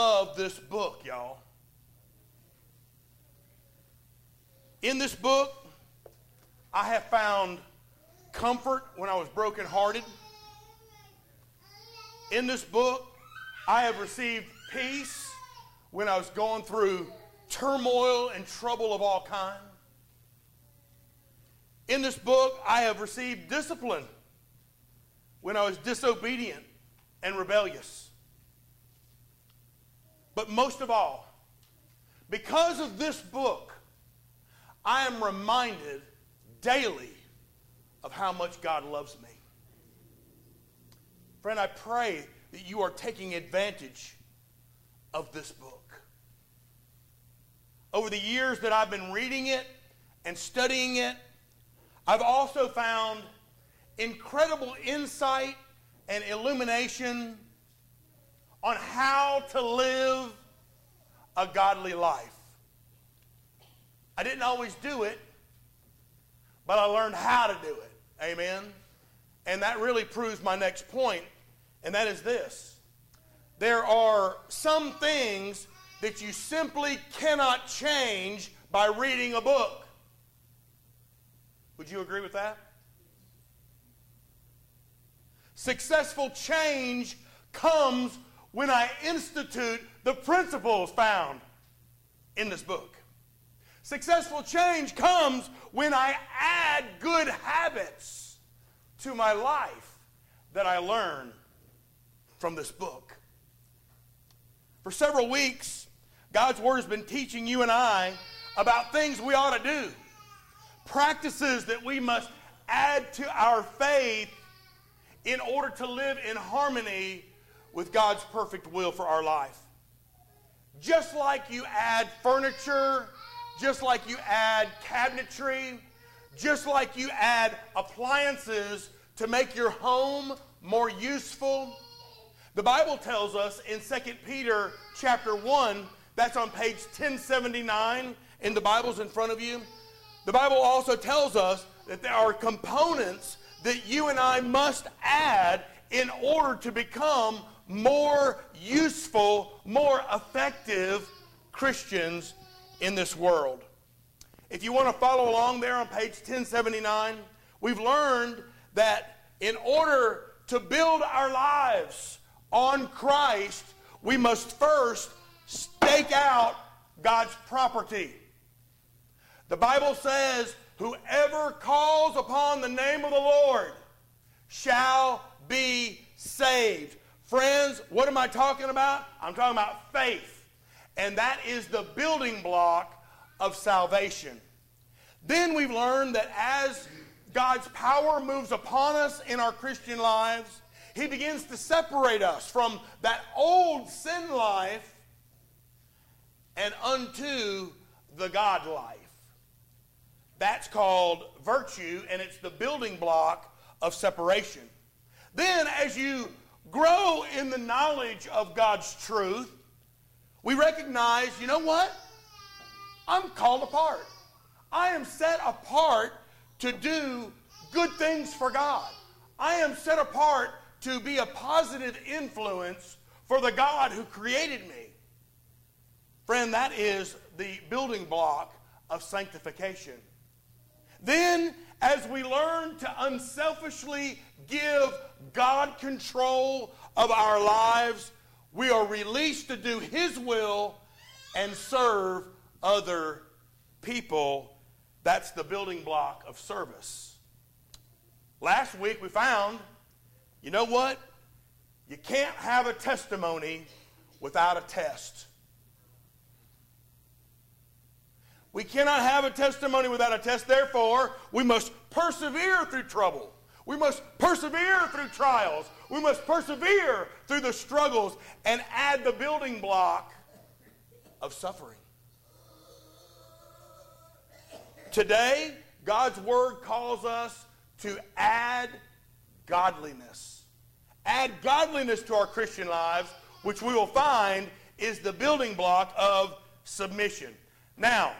love this book, y'all. In this book, I have found comfort when I was brokenhearted. In this book, I have received peace when I was going through turmoil and trouble of all kinds. In this book, I have received discipline when I was disobedient and rebellious. But most of all, because of this book, I am reminded daily of how much God loves me. Friend, I pray that you are taking advantage of this book. Over the years that I've been reading it and studying it, I've also found incredible insight and illumination on how to live a godly life. I didn't always do it, but I learned how to do it. Amen. And that really proves my next point, and that is this. There are some things that you simply cannot change by reading a book. Would you agree with that? Successful change comes when I institute the principles found in this book. Successful change comes when I add good habits to my life that I learn from this book. For several weeks, God's Word has been teaching you and I about things we ought to do, practices that we must add to our faith in order to live in harmony with God's perfect will for our life. Just like you add furniture, just like you add cabinetry, just like you add appliances to make your home more useful. The Bible tells us in 2 Peter chapter 1 that's on page 1079 in the Bibles in front of you. The Bible also tells us that there are components that you and I must add in order to become more useful, more effective Christians in this world. If you want to follow along there on page 1079, we've learned that in order to build our lives on Christ, we must first stake out God's property. The Bible says, Whoever calls upon the name of the Lord shall be saved. Friends, what am I talking about? I'm talking about faith. And that is the building block of salvation. Then we've learned that as God's power moves upon us in our Christian lives, He begins to separate us from that old sin life and unto the God life. That's called virtue, and it's the building block of separation. Then, as you grow in the knowledge of God's truth, we recognize, you know what? I'm called apart. I am set apart to do good things for God. I am set apart to be a positive influence for the God who created me. Friend, that is the building block of sanctification. Then, as we learn to unselfishly give God control of our lives, we are released to do His will and serve other people. That's the building block of service. Last week we found, you know what? You can't have a testimony without a test. We cannot have a testimony without a test. Therefore, we must persevere through trouble. We must persevere through trials. We must persevere through the struggles and add the building block of suffering. Today, God's Word calls us to add godliness. Add godliness to our Christian lives, which we will find is the building block of submission. Now,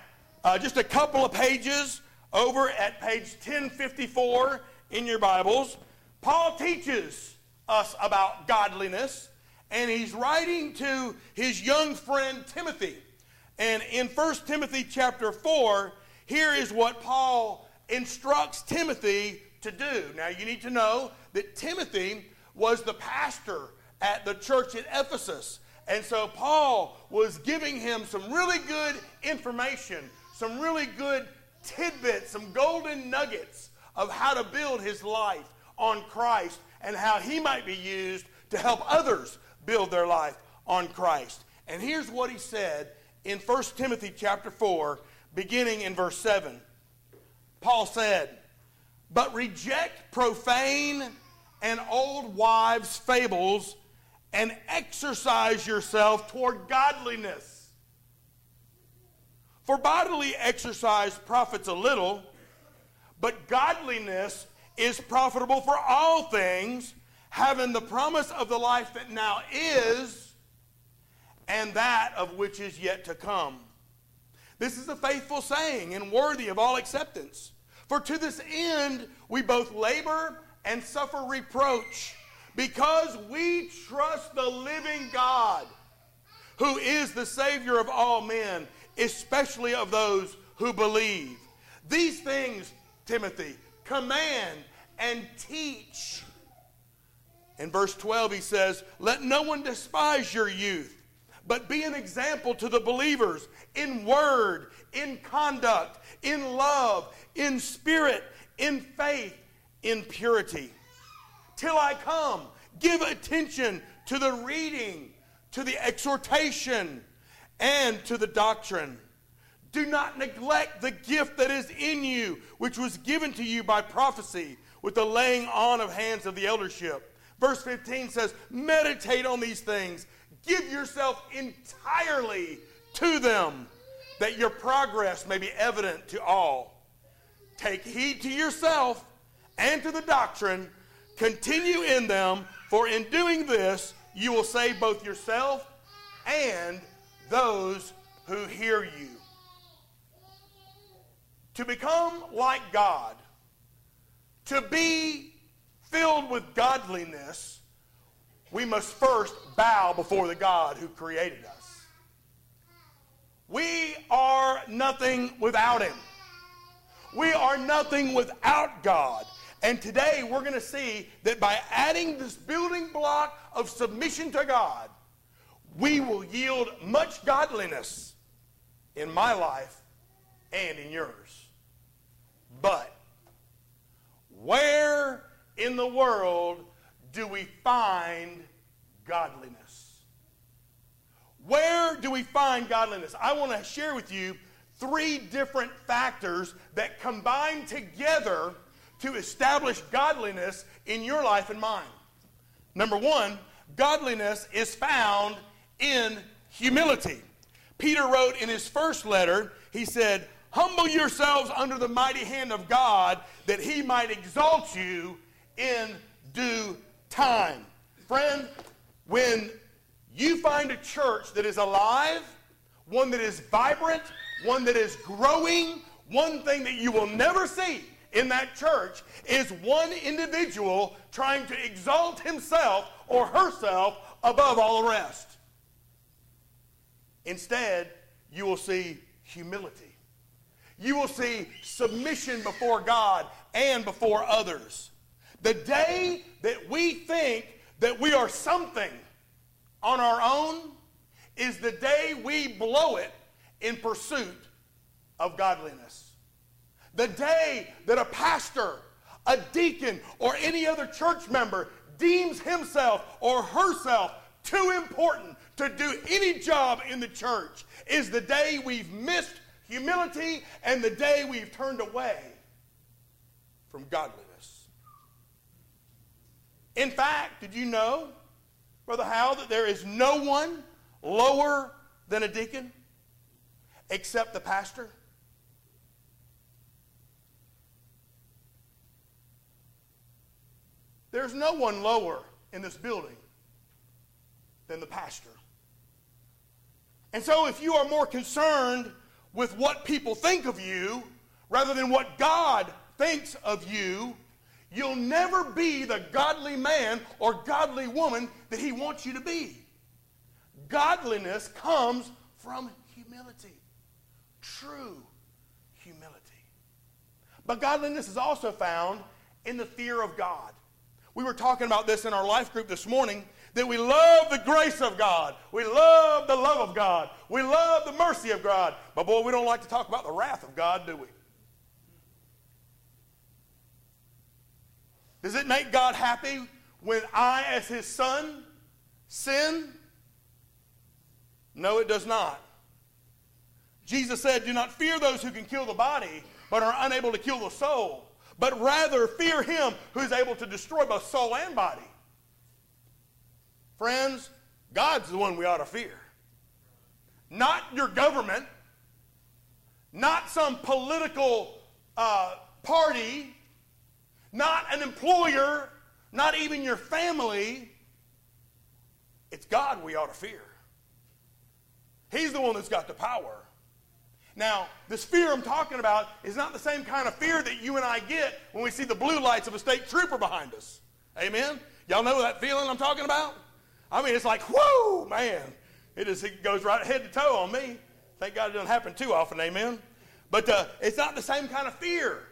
uh, just a couple of pages over at page 1054 in your Bibles, Paul teaches us about godliness, and he's writing to his young friend Timothy. And in 1 Timothy chapter 4, here is what Paul instructs Timothy to do. Now, you need to know that Timothy was the pastor at the church at Ephesus. And so Paul was giving him some really good information, some really good tidbits, some golden nuggets of how to build his life on Christ and how he might be used to help others build their life on Christ. And here's what he said in 1 Timothy chapter 4, beginning in verse 7. Paul said, But reject profane and old wives' fables and exercise yourself toward godliness. For bodily exercise profits a little, but godliness is profitable for all things, having the promise of the life that now is and that of which is yet to come. This is a faithful saying and worthy of all acceptance. For to this end we both labor and suffer reproach because we trust the living God who is the Savior of all men, especially of those who believe. These things, Timothy, command and teach. In verse 12, he says, Let no one despise your youth, but be an example to the believers in word, in conduct, in love, in spirit, in faith, in purity till I come. Give attention to the reading, to the exhortation, and to the doctrine. Do not neglect the gift that is in you, which was given to you by prophecy with the laying on of hands of the eldership. Verse 15 says, Meditate on these things, give yourself entirely to them, that your progress may be evident to all. Take heed to yourself and to the doctrine. Continue in them, for in doing this, you will save both yourself and those who hear you. To become like God, to be filled with godliness, we must first bow before the God who created us. We are nothing without Him. We are nothing without God. And today we're going to see that by adding this building block of submission to God, we will yield much godliness in my life and in yours. But where in the world do we find godliness? Where do we find godliness? I want to share with you three different factors that combine together to establish godliness in your life and mine. Number one, godliness is found in humility. Peter wrote in his first letter, he said, Humble yourselves under the mighty hand of God that he might exalt you in due time. Friend, when you find a church that is alive, one that is vibrant, one that is growing, one thing that you will never see in that church is one individual trying to exalt himself or herself above all the rest. Instead, you will see humility. You will see submission before God and before others. The day that we think that we are something on our own is the day we blow it in pursuit of godliness. The day that a pastor, a deacon, or any other church member deems himself or herself too important to do any job in the church is the day we've missed humility and the day we've turned away from godliness. In fact, did you know, Brother Howell, that there is no one lower than a deacon except the pastor? There's no one lower in this building than the pastor. And so, if you are more concerned with what people think of you rather than what God thinks of you, you'll never be the godly man or godly woman that He wants you to be. godliness comes from humility. True humility. But godliness is also found in the fear of God. We were talking about this in our life group this morning that we love the grace of God. We love the love of God. We love the mercy of God. But boy, we don't like to talk about the wrath of God, do we? Does it make God happy when I, as his son, sin? No, it does not. Jesus said, Do not fear those who can kill the body, but are unable to kill the soul, but rather fear him who is able to destroy both soul and body. Friends, God's the one we ought to fear. Not your government, not some political uh, party, not an employer, not even your family. It's God we ought to fear. He's the one that's got the power. Now, this fear I'm talking about is not the same kind of fear that you and I get when we see the blue lights of a state trooper behind us. Amen? Y'all know that feeling I'm talking about? I mean, it's like, whoa, man. It, just, it goes right head to toe on me. Thank God it doesn't happen too often, amen? But uh, it's not the same kind of fear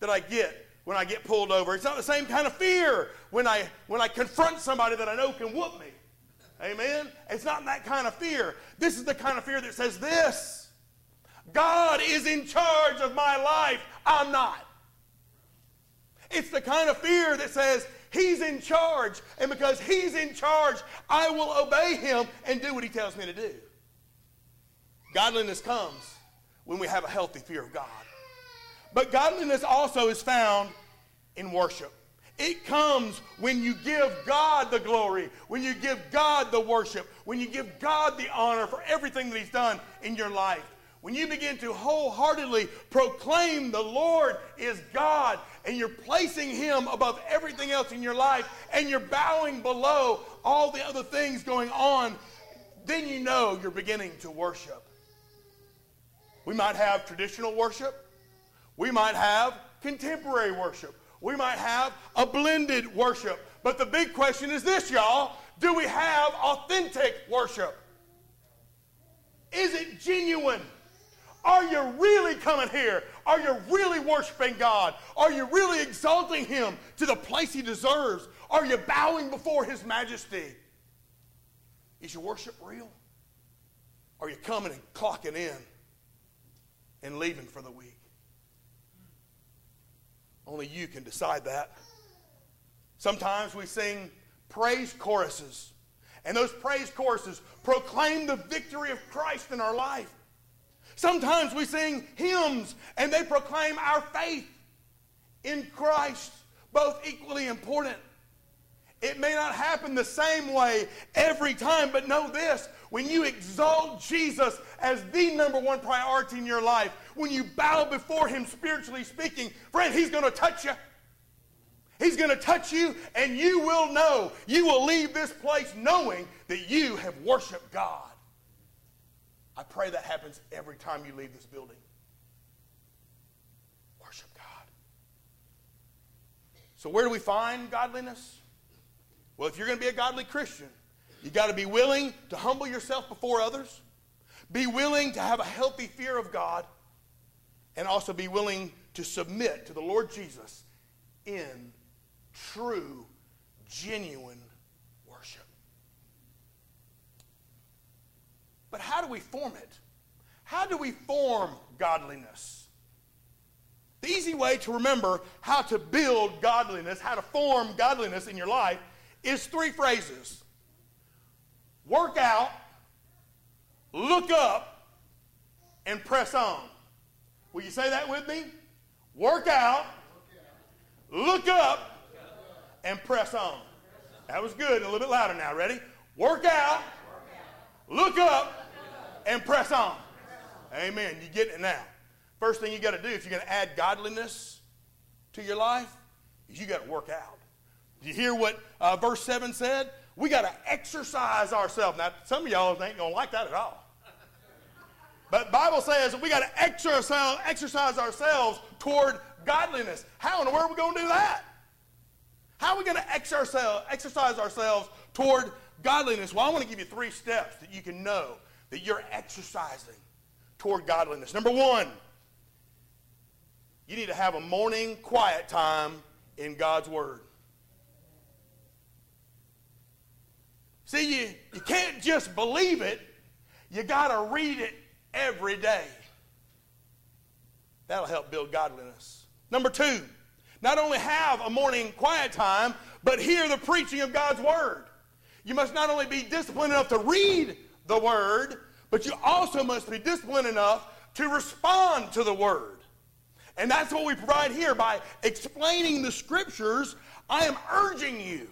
that I get when I get pulled over. It's not the same kind of fear when I, when I confront somebody that I know can whoop me. Amen? It's not that kind of fear. This is the kind of fear that says this God is in charge of my life. I'm not. It's the kind of fear that says He's in charge, and because He's in charge, I will obey Him and do what He tells me to do. Godliness comes when we have a healthy fear of God. But godliness also is found in worship. It comes when you give God the glory, when you give God the worship, when you give God the honor for everything that He's done in your life. When you begin to wholeheartedly proclaim the Lord is God and you're placing Him above everything else in your life and you're bowing below all the other things going on, then you know you're beginning to worship. We might have traditional worship, we might have contemporary worship. We might have a blended worship. But the big question is this, y'all. Do we have authentic worship? Is it genuine? Are you really coming here? Are you really worshiping God? Are you really exalting Him to the place He deserves? Are you bowing before His majesty? Is your worship real? Are you coming and clocking in and leaving for the week? Only you can decide that. Sometimes we sing praise choruses, and those praise choruses proclaim the victory of Christ in our life. Sometimes we sing hymns, and they proclaim our faith in Christ, both equally important. It may not happen the same way every time, but know this when you exalt Jesus as the number one priority in your life, when you bow before Him spiritually speaking, friend, He's going to touch you. He's going to touch you, and you will know. You will leave this place knowing that you have worshiped God. I pray that happens every time you leave this building. Worship God. So, where do we find godliness? Well, if you're going to be a godly Christian, you got to be willing to humble yourself before others, be willing to have a healthy fear of God, and also be willing to submit to the Lord Jesus in true, genuine worship. But how do we form it? How do we form godliness? The easy way to remember how to build godliness, how to form godliness in your life, is three phrases work out, look up, and press on. Will you say that with me? Work out, look up, and press on. That was good. A little bit louder now. Ready? Work out, look up, and press on. Amen. You get it now. First thing you got to do if you're going to add godliness to your life is you got to work out. You hear what uh, verse 7 said? We got to exercise ourselves. Now, some of y'all ain't going to like that at all. But Bible says we got to exercise, exercise ourselves toward godliness. How in the world are we going to do that? How are we going to exercise ourselves toward godliness, well, I want to give you three steps that you can know that you're exercising toward godliness. Number one, you need to have a morning quiet time in God's Word. See, you, you can't just believe it, you got to read it every day. That'll help build godliness. Number two, not only have a morning quiet time, but hear the preaching of God's Word. You must not only be disciplined enough to read the Word, but you also must be disciplined enough to respond to the Word. And that's what we provide here by explaining the Scriptures. I am urging you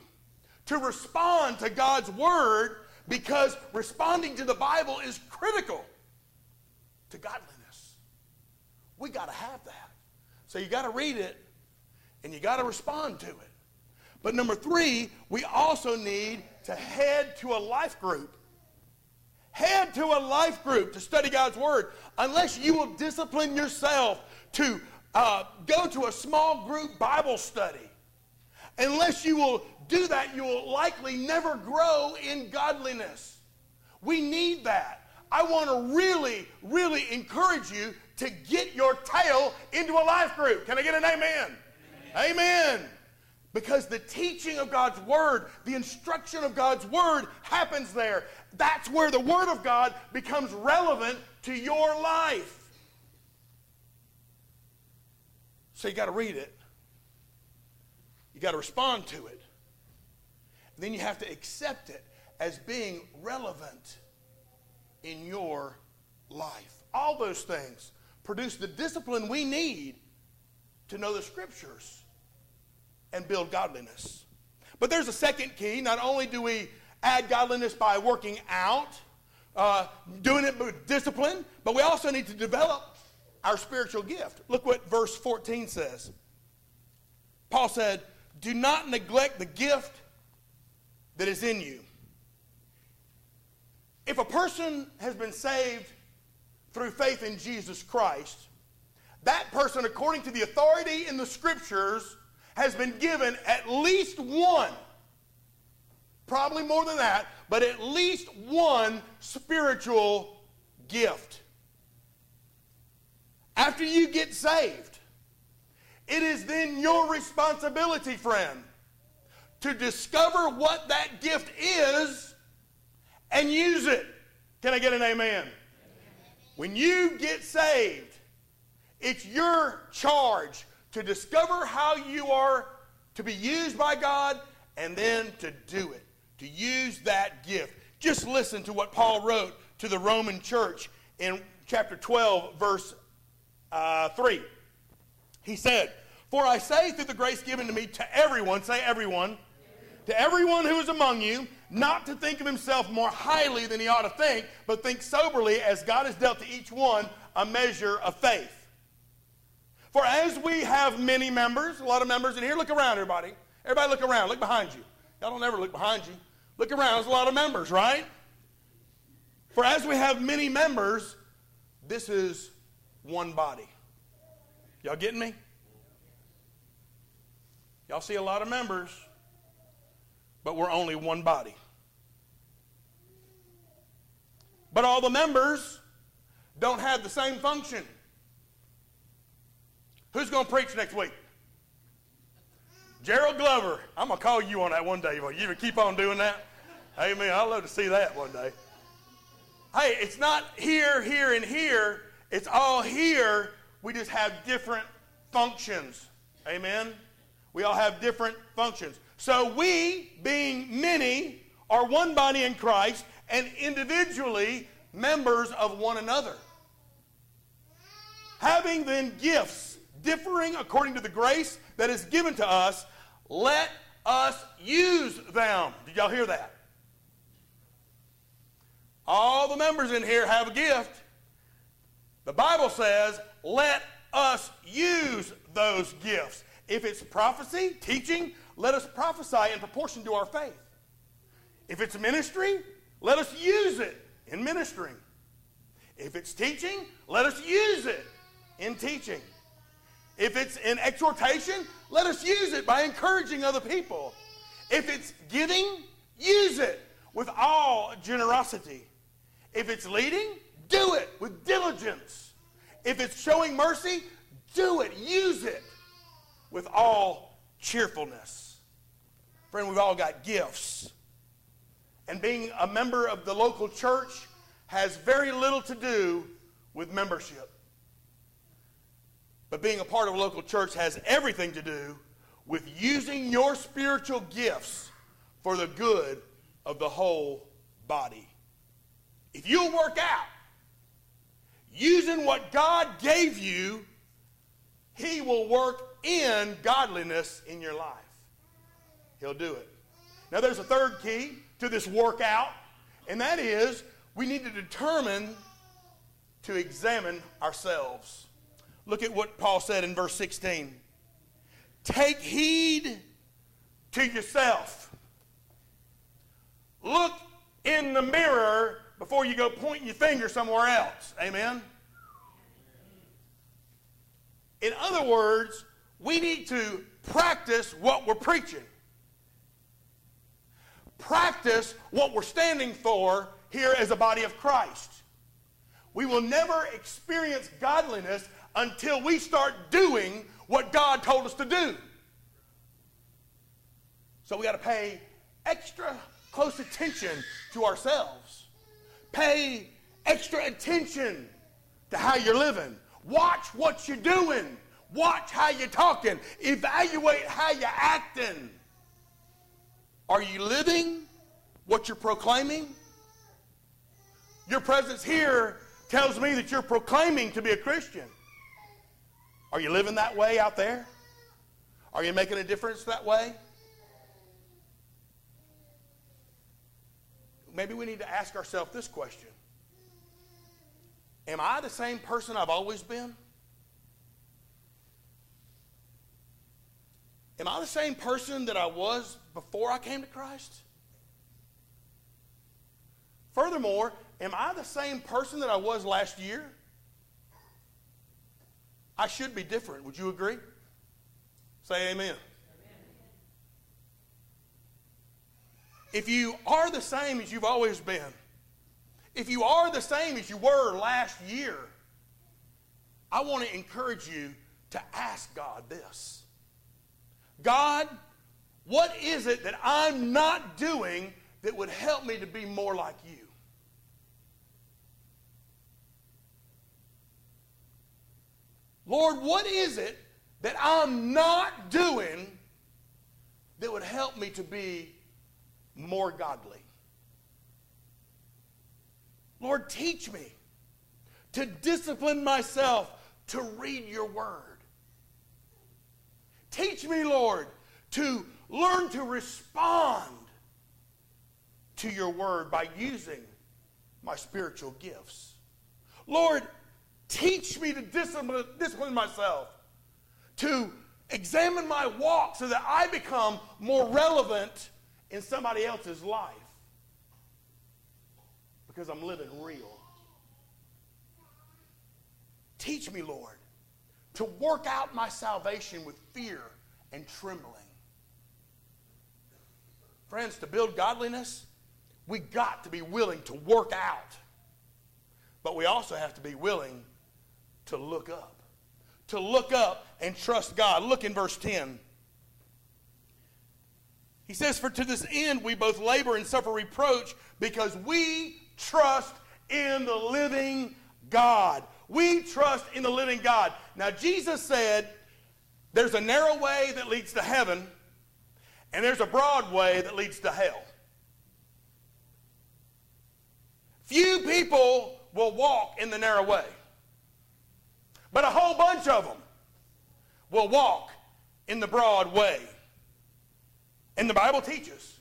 to respond to God's Word because responding to the Bible is critical to godliness. We got to have that. So you got to read it and you got to respond to it. But number three, we also need to head to a life group. Head to a life group to study God's Word. Unless you will discipline yourself to uh, go to a small group Bible study. Unless you will do that, you will likely never grow in godliness. We need that. I want to really, really encourage you to get your tail into a life group. Can I get an amen? Amen. amen. Because the teaching of God's Word, the instruction of God's Word happens there. That's where the Word of God becomes relevant to your life. So you got to read it, you got to respond to it. And then you have to accept it as being relevant in your life. All those things produce the discipline we need to know the Scriptures and build godliness. But there's a second key. Not only do we add godliness by working out, uh, doing it with discipline, but we also need to develop our spiritual gift. Look what verse 14 says. Paul said, Do not neglect the gift that is in you. If a person has been saved through faith in Jesus Christ, that person, according to the authority in the scriptures, has been given at least one, probably more than that, but at least one spiritual gift. After you get saved, it is then your responsibility, friend, to discover what that gift is and use it. Can I get an amen? When you get saved, it's your charge to discover how you are to be used by God and then to do it, to use that gift. Just listen to what Paul wrote to the Roman church in chapter 12, verse uh, 3. He said, For I say through the grace given to me to everyone, say everyone, to everyone who is among you, not to think of himself more highly than he ought to think, but think soberly as God has dealt to each one a measure of faith. For as we have many members, a lot of members in here, look around, everybody. Everybody look around. Look behind you. Y'all don't ever look behind you. Look around. There's a lot of members, right? For as we have many members, this is one body. Y'all getting me? Y'all see a lot of members, but we're only one body. But all the members don't have the same function. Who's going to preach next week? Gerald Glover. I'm going to call you on that one day. You keep on doing that? Amen. I'd love to see that one day. Hey, it's not here, here, and here. It's all here. We just have different functions. Amen. We all have different functions. So we, being many, are one body in Christ and individually members of one another. Having then gifts differing according to the grace that is given to us, let us use them. Did y'all hear that? All the members in here have a gift. The Bible says, let us use those gifts. If it's prophecy, teaching, let us prophesy in proportion to our faith. If it's ministry, let us use it in ministering. If it's teaching, let us use it in teaching. If it's an exhortation, let us use it by encouraging other people. If it's giving, use it. with all generosity. If it's leading, do it with diligence. If it's showing mercy, do it. Use it with all cheerfulness. Friend, we've all got gifts. And being a member of the local church has very little to do with membership. But being a part of a local church has everything to do with using your spiritual gifts for the good of the whole body. If you'll work out using what God gave you, He will work in godliness in your life. He'll do it. Now, there's a third key to this workout, and that is we need to determine to examine ourselves. Look at what Paul said in verse 16. Take heed to yourself. Look in the mirror before you go pointing your finger somewhere else. Amen? In other words, we need to practice what we're preaching. Practice what we're standing for here as a body of Christ. We will never experience godliness until we start doing what God told us to do. So we got to pay extra close attention to ourselves. Pay extra attention to how you're living. Watch what you're doing. Watch how you're talking. Evaluate how you're acting. Are you living what you're proclaiming? Your presence here tells me that you're proclaiming to be a Christian. Are you living that way out there? Are you making a difference that way? Maybe we need to ask ourselves this question Am I the same person I've always been? Am I the same person that I was before I came to Christ? Furthermore, am I the same person that I was last year? I should be different. Would you agree? Say amen. If you are the same as you've always been, if you are the same as you were last year, I want to encourage you to ask God this God, what is it that I'm not doing that would help me to be more like you? Lord, what is it that I'm not doing that would help me to be more godly? Lord, teach me to discipline myself to read your word. Teach me, Lord, to learn to respond to your word by using my spiritual gifts. Lord, teach me to discipline, myself, to examine my walk so that I become more relevant in somebody else's life because I'm living real. Teach me, Lord, to work out my salvation with fear and trembling. Friends, to build godliness, we got to be willing to work out. But we also have to be willing to look up. To look up and trust God. Look in verse 10. He says, For to this end we both labor and suffer reproach because we trust in the living God. We trust in the living God. Now, Jesus said, There's a narrow way that leads to heaven, and there's a broad way that leads to hell. Few people will walk in the narrow way, but a whole bunch of them will walk in the broad way. And the Bible teaches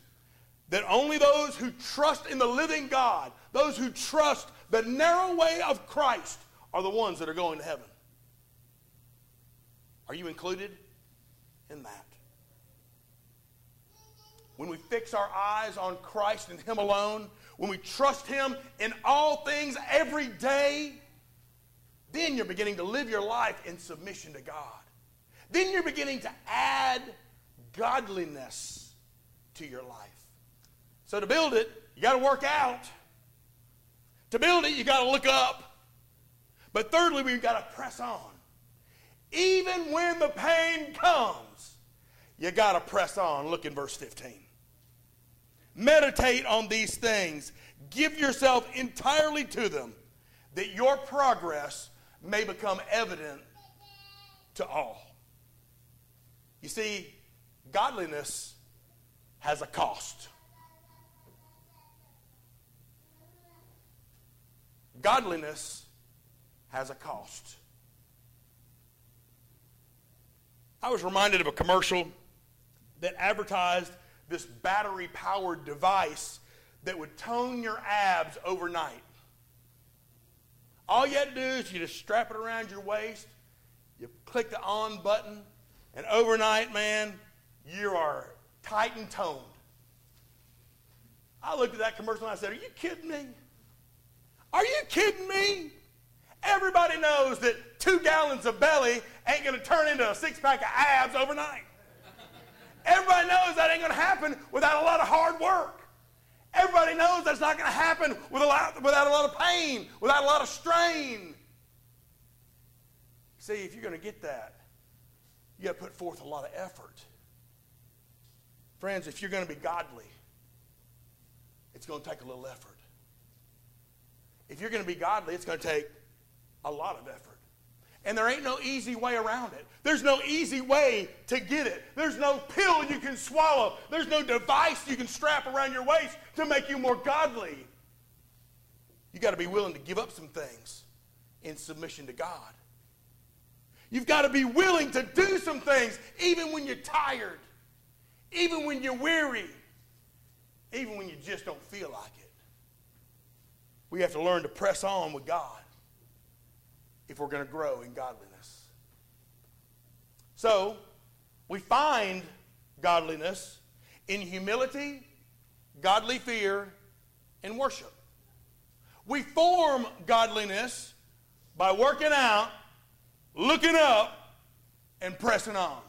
that only those who trust in the living God, those who trust the narrow way of Christ, are the ones that are going to heaven. Are you included in that? When we fix our eyes on Christ and Him alone, when we trust Him in all things every day, then you're beginning to live your life in submission to God. Then you're beginning to add godliness to your life. So to build it, you got to work out. To build it, you got to look up. But thirdly, we've got to press on. Even when the pain comes, you got to press on. Look in verse 15. Meditate on these things. Give yourself entirely to them, that your progress may become evident to all. You see, godliness has a cost. Godliness has a cost. I was reminded of a commercial that advertised this battery powered device that would tone your abs overnight. All you had to do is you just strap it around your waist, you click the on button, and overnight, man, you are tight and toned. I looked at that commercial and I said, Are you kidding me? Are you kidding me? Everybody knows that two gallons of belly ain't going to turn into a six pack of abs overnight. Everybody knows that ain't going to happen without a lot of hard work. Everybody knows that's not going to happen with a lot, without a lot of pain, without a lot of strain. See, if you're going to get that, you got to put forth a lot of effort. Friends, if you're going to be godly, it's going to take a little effort. If you're going to be godly, it's going to take a lot of effort. And there ain't no easy way around it. There's no easy way to get it. There's no pill you can swallow. There's no device you can strap around your waist to make you more godly. You got to be willing to give up some things in submission to God. You've got to be willing to do some things even when you're tired, even when you're weary, even when you just don't feel like it. We have to learn to press on with God if we're going to grow in godliness. So, we find godliness in humility, godly fear, and worship. We form godliness by working out, looking up, and pressing on.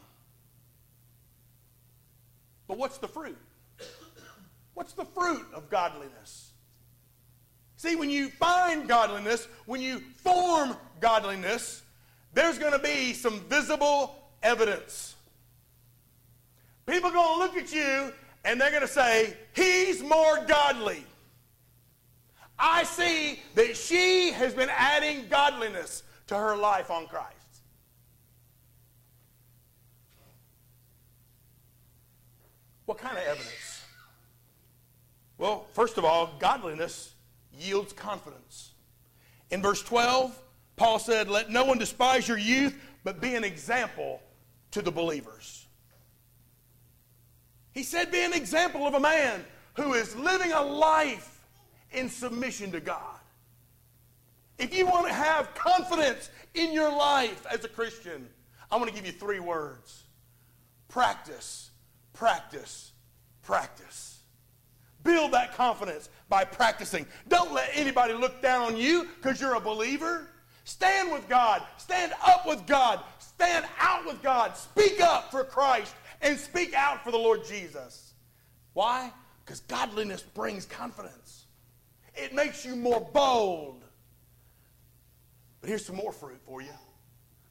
But what's the fruit? What's the fruit of godliness? See, when you find godliness, when you form godliness, there's going to be some visible evidence. People are going to look at you and they're going to say, He's more godly. I see that she has been adding godliness to her life on Christ. What kind of evidence? Well, first of all, godliness yields confidence. In verse 12, Paul said, Let no one despise your youth, but be an example to the believers. He said, Be an example of a man who is living a life in submission to God. If you want to have confidence in your life as a Christian, I want to give you three words practice, practice, practice. Build that confidence by practicing. Don't let anybody look down on you because you're a believer. Stand with God. Stand up with God. Stand out with God. Speak up for Christ and speak out for the Lord Jesus. Why? Because godliness brings confidence. It makes you more bold. But here's some more fruit for you.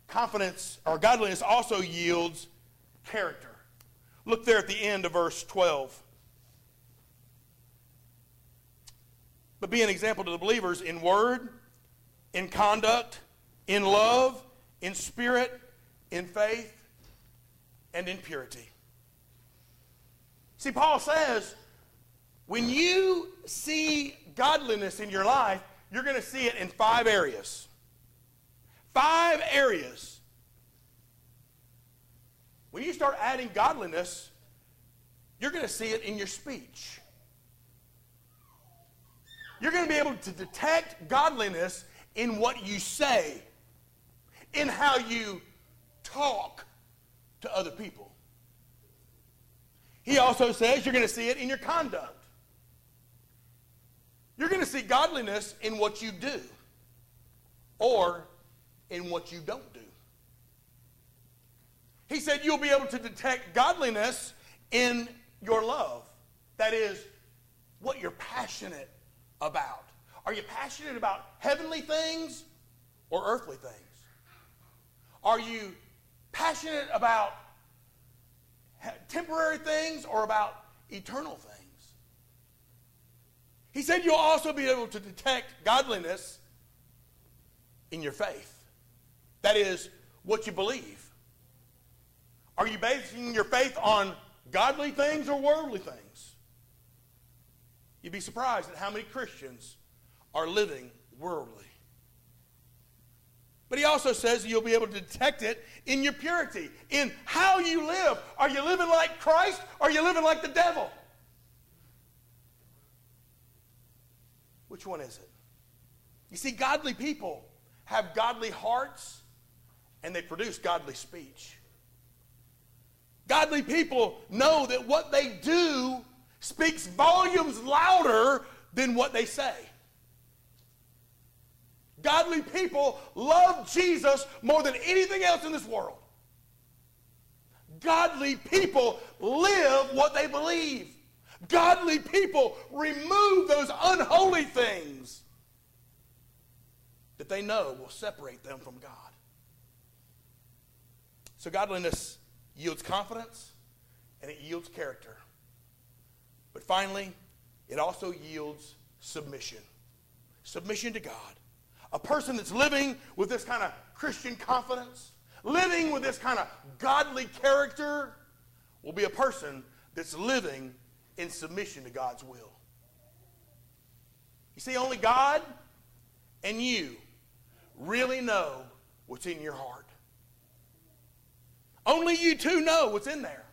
Confidence or godliness also yields character. Look there at the end of verse 12. but be an example to the believers in word, in conduct, in love, in spirit, in faith, and in purity. See, Paul says, when you see godliness in your life, you're going to see it in five areas. Five areas. When you start adding godliness, you're going to see it in your speech. You're going to be able to detect godliness in what you say, in how you talk to other people. He also says you're going to see it in your conduct. You're going to see godliness in what you do or in what you don't do. He said you'll be able to detect godliness in your love. That is, what you're passionate about. Are you passionate about heavenly things or earthly things? Are you passionate about temporary things or about eternal things? He said you'll also be able to detect godliness in your faith. That is, what you believe. Are you basing your faith on godly things or worldly things? You'd be surprised at how many Christians are living worldly. But he also says you'll be able to detect it in your purity, in how you live. Are you living like Christ or are you living like the devil? Which one is it? You see, godly people have godly hearts and they produce godly speech. Godly people know that what they do speaks volumes louder than what they say. Godly people love Jesus more than anything else in this world. Godly people live what they believe. Godly people remove those unholy things that they know will separate them from God. So, godliness yields confidence and it yields character. But finally, it also yields submission. Submission to God. A person that's living with this kind of Christian confidence, living with this kind of godly character, will be a person that's living in submission to God's will. You see, only God and you really know what's in your heart. Only you two know what's in there.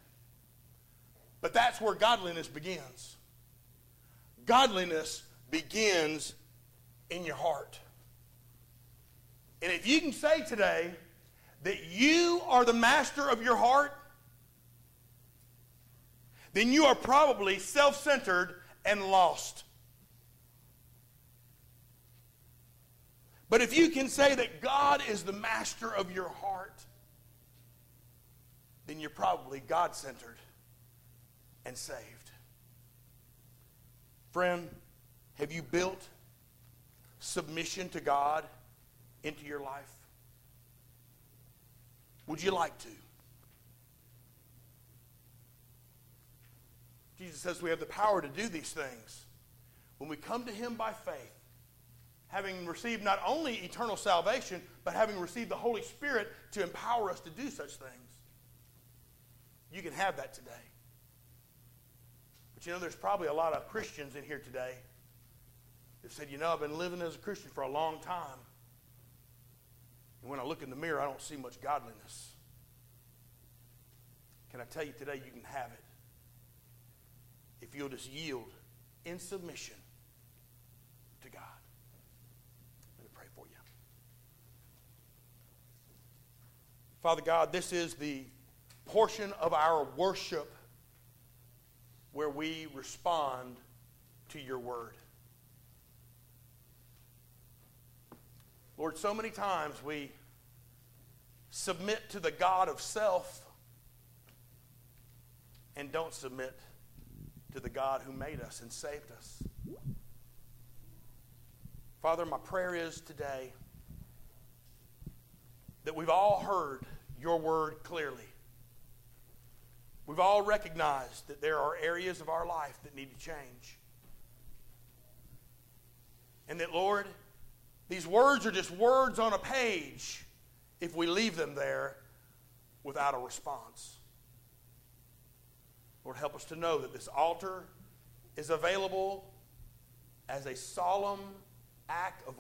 But that's where godliness begins. Godliness begins in your heart. And if you can say today that you are the master of your heart, then you are probably self centered and lost. But if you can say that God is the master of your heart, then you're probably God centered and saved. Friend, have you built submission to God into your life? Would you like to? Jesus says we have the power to do these things when we come to Him by faith, having received not only eternal salvation, but having received the Holy Spirit to empower us to do such things. You can have that today. But you know, there's probably a lot of Christians in here today that said, you know, I've been living as a Christian for a long time. And when I look in the mirror, I don't see much godliness. Can I tell you today, you can have it if you'll just yield in submission to God. Let me pray for you. Father God, this is the portion of our worship where we respond to your word. Lord, so many times we submit to the God of self and don't submit to the God who made us and saved us. Father, my prayer is today that we've all heard your word clearly. We've all recognized that there are areas of our life that need to change. And that, Lord, these words are just words on a page if we leave them there without a response. Lord, help us to know that this altar is available as a solemn act of